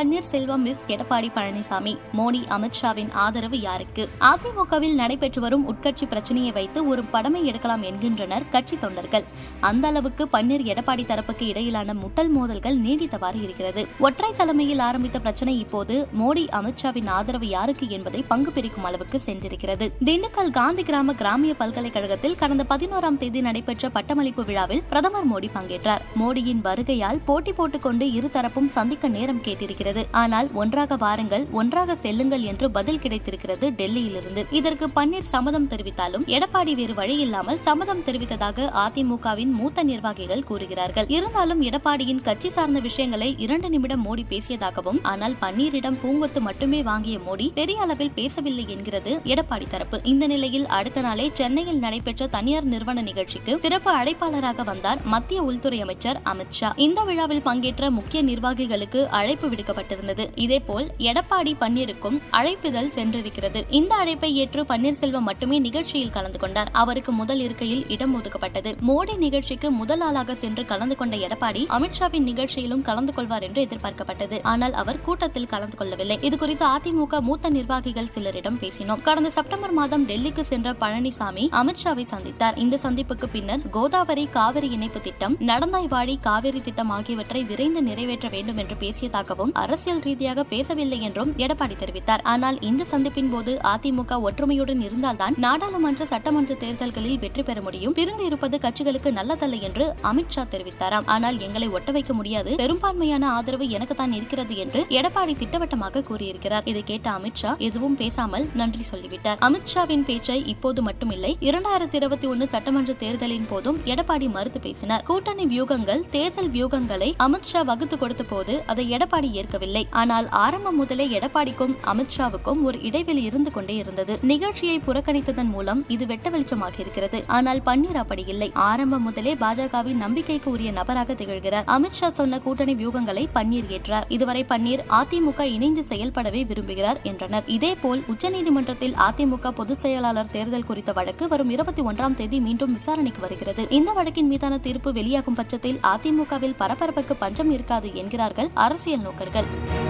Panneerselvam miss Edappadi Palaniswami Modi அமித்ஷாவின் ஆதரவு யாருக்கு? அதிமுகவில் நடைபெற்று வரும் உட்கட்சி பிரச்சனையை வைத்து ஒரு படமை எடுக்கலாம் என்கின்றனர் கட்சி தொண்டர்கள். அந்த அளவுக்கு பன்னீர் எடப்பாடி தரப்புக்கு இடையிலான முட்டல் மோதல்கள் நீடித்தவாறு இருக்கிறது. ஒற்றை தலைமையில் ஆரம்பித்த பிரச்சனை இப்போது மோடி அமித்ஷாவின் ஆதரவு யாருக்கு என்பதை பங்கு பிரிக்கும் அளவுக்கு சென்றிருக்கிறது. திண்டுக்கல் காந்தி கிராம கிராமிய பல்கலைக்கழகத்தில் கடந்த பதினோராம் தேதி நடைபெற்ற பட்டமளிப்பு விழாவில் பிரதமர் மோடி பங்கேற்றார். மோடியின் வருகையால் போட்டி போட்டுக்கொண்டு இருதரப்பும் சந்திக்க நேரம் கேட்டிருக்கிறது. ஆனால் ஒன்றாக வாருங்கள் ஒன்றாக செல்லுங்கள் என்று பதில் கிடைத்திருக்கிறது டெல்லியிலிருந்து. இதற்கு பன்னீர் சம்மதம் தெரிவித்தாலும் எடப்பாடி வேறு வழி இல்லாமல் சம்மதம் தெரிவித்ததாக அதிமுகவின் மூத்த நிர்வாகிகள் கூறுகிறார்கள். இருந்தாலும் எடப்பாடியின் கட்சி சார்ந்த விஷயங்களை இரண்டு நிமிடம் மோடி பேசியதாகவும் ஆனால் பன்னீரிடம் பூங்கொத்து மட்டுமே வாங்கிய மோடி பெரிய அளவில் பேசவில்லை என்கிறது எடப்பாடி தரப்பு. இந்த நிலையில் அடுத்த நாளே சென்னையில் நடைபெற்ற தனியார் நிறுவன நிகழ்ச்சிக்கு சிறப்பு அழைப்பாளராக வந்தார் மத்திய உள்துறை அமைச்சர் அமித்ஷா இந்த விழாவில் பங்கேற்ற முக்கிய நிர்வாகிகளுக்கு அழைப்பு விடுக்கப்பட்டிருந்தது இதேபோல் எடப்பாடி பன்னீருக்கும் அழைப்புதல் சென்றிருக்கிறது. இந்த அழைப்பை ஏற்று பன்னீர்செல்வம் மட்டுமே நிகழ்ச்சியில் கலந்து கொண்டார். அவருக்கு முதல் இருக்கையில் இடம் ஒதுக்கப்பட்டது. மோடி நிகழ்ச்சிக்கு முதல் ஆளாக சென்று கலந்து கொண்ட எடப்பாடி அமித்ஷாவின் நிகழ்ச்சியிலும் கலந்து கொள்வார் என்று எதிர்பார்க்கப்பட்டது. ஆனால் அவர் கூட்டத்தில் கலந்து கொள்ளவில்லை. இதுகுறித்து அதிமுக மூத்த நிர்வாகிகள் சிலரிடம் பேசினோம். கடந்த செப்டம்பர் மாதம் டெல்லிக்கு சென்ற பழனிசாமி அமித்ஷாவை சந்தித்தார். இந்த சந்திப்புக்கு பின்னர் கோதாவரி காவிரி இணைப்பு திட்டம் நடந்தாய்வாடி காவிரி திட்டம் ஆகியவற்றை விரைந்து நிறைவேற்ற வேண்டும் என்று பேசியதாகவும் அரசியல் ரீதியாக பேசவில்லை என்றும் எடப்பாடி தெரிவித்தார். ஆனால் இந்த சந்திப்பின் போது அதிமுக ஒற்றுமையுடன் இருந்தால்தான் நாடாளுமன்ற சட்டமன்ற தேர்தல்களில் வெற்றி பெற முடியும். பிரிந்து இருப்பது கட்சிகளுக்கு நல்லதல்ல என்று அமித்ஷா தெரிவித்தாராம். ஆனால் எங்களை ஒட்ட வைக்க முடியாது. பெரும்பான்மையான ஆதரவு எனக்கு தான் இருக்கிறது என்று எடப்பாடி திட்டவட்டமாக கூறியிருக்கிறார். இதை கேட்ட அமித்ஷா எதுவும் பேசாமல் நன்றி சொல்லிவிட்டார். அமித்ஷாவின் பேச்சை இப்போது மட்டுமில்லை இரண்டாயிரத்தி இருபத்தி ஒன்னு சட்டமன்ற தேர்தலின் போதும் எடப்பாடி மறுத்து பேசினார். கூட்டணி வியூகங்கள் தேர்தல் வியூகங்களை அமித்ஷா வகுத்து கொடுத்த போது அதை எடப்பாடி இருக்கவில்லை ஆனால் ஆரம்பம் முதலே எடப்பாடிக்கும் அமித்ஷாவுக்கும் ஒரு இடைவெளி இருந்து கொண்டே இருந்தது. நிகழ்ச்சியை புறக்கணித்ததன் மூலம் இது வெட்ட வெளிச்சமாக இருக்கிறது. ஆனால் பன்னீர் அப்படி இல்லை. ஆரம்பம் முதலே பாஜகவின் நம்பிக்கைக்கு உரிய நபராக திகழ்கிறார். அமித்ஷா சொன்ன கூட்டணி வியூகங்களை பன்னீர் ஏற்றார். இதுவரை பன்னீர் அதிமுக இணைந்து செயல்படவே விரும்புகிறார் என்றனர். இதேபோல் உச்சநீதிமன்றத்தில் அதிமுக பொதுச் செயலாளர் தேர்தல் குறித்த வழக்கு வரும் இருபத்தி ஒன்றாம் தேதி மீண்டும் விசாரணைக்கு வருகிறது. இந்த வழக்கின் மீதான தீர்ப்பு வெளியாகும் பட்சத்தில் அதிமுகவில் பரபரப்புக்கு பஞ்சம் இருக்காது என்கிறார்கள் அரசியல் நோக்கர்கள். help.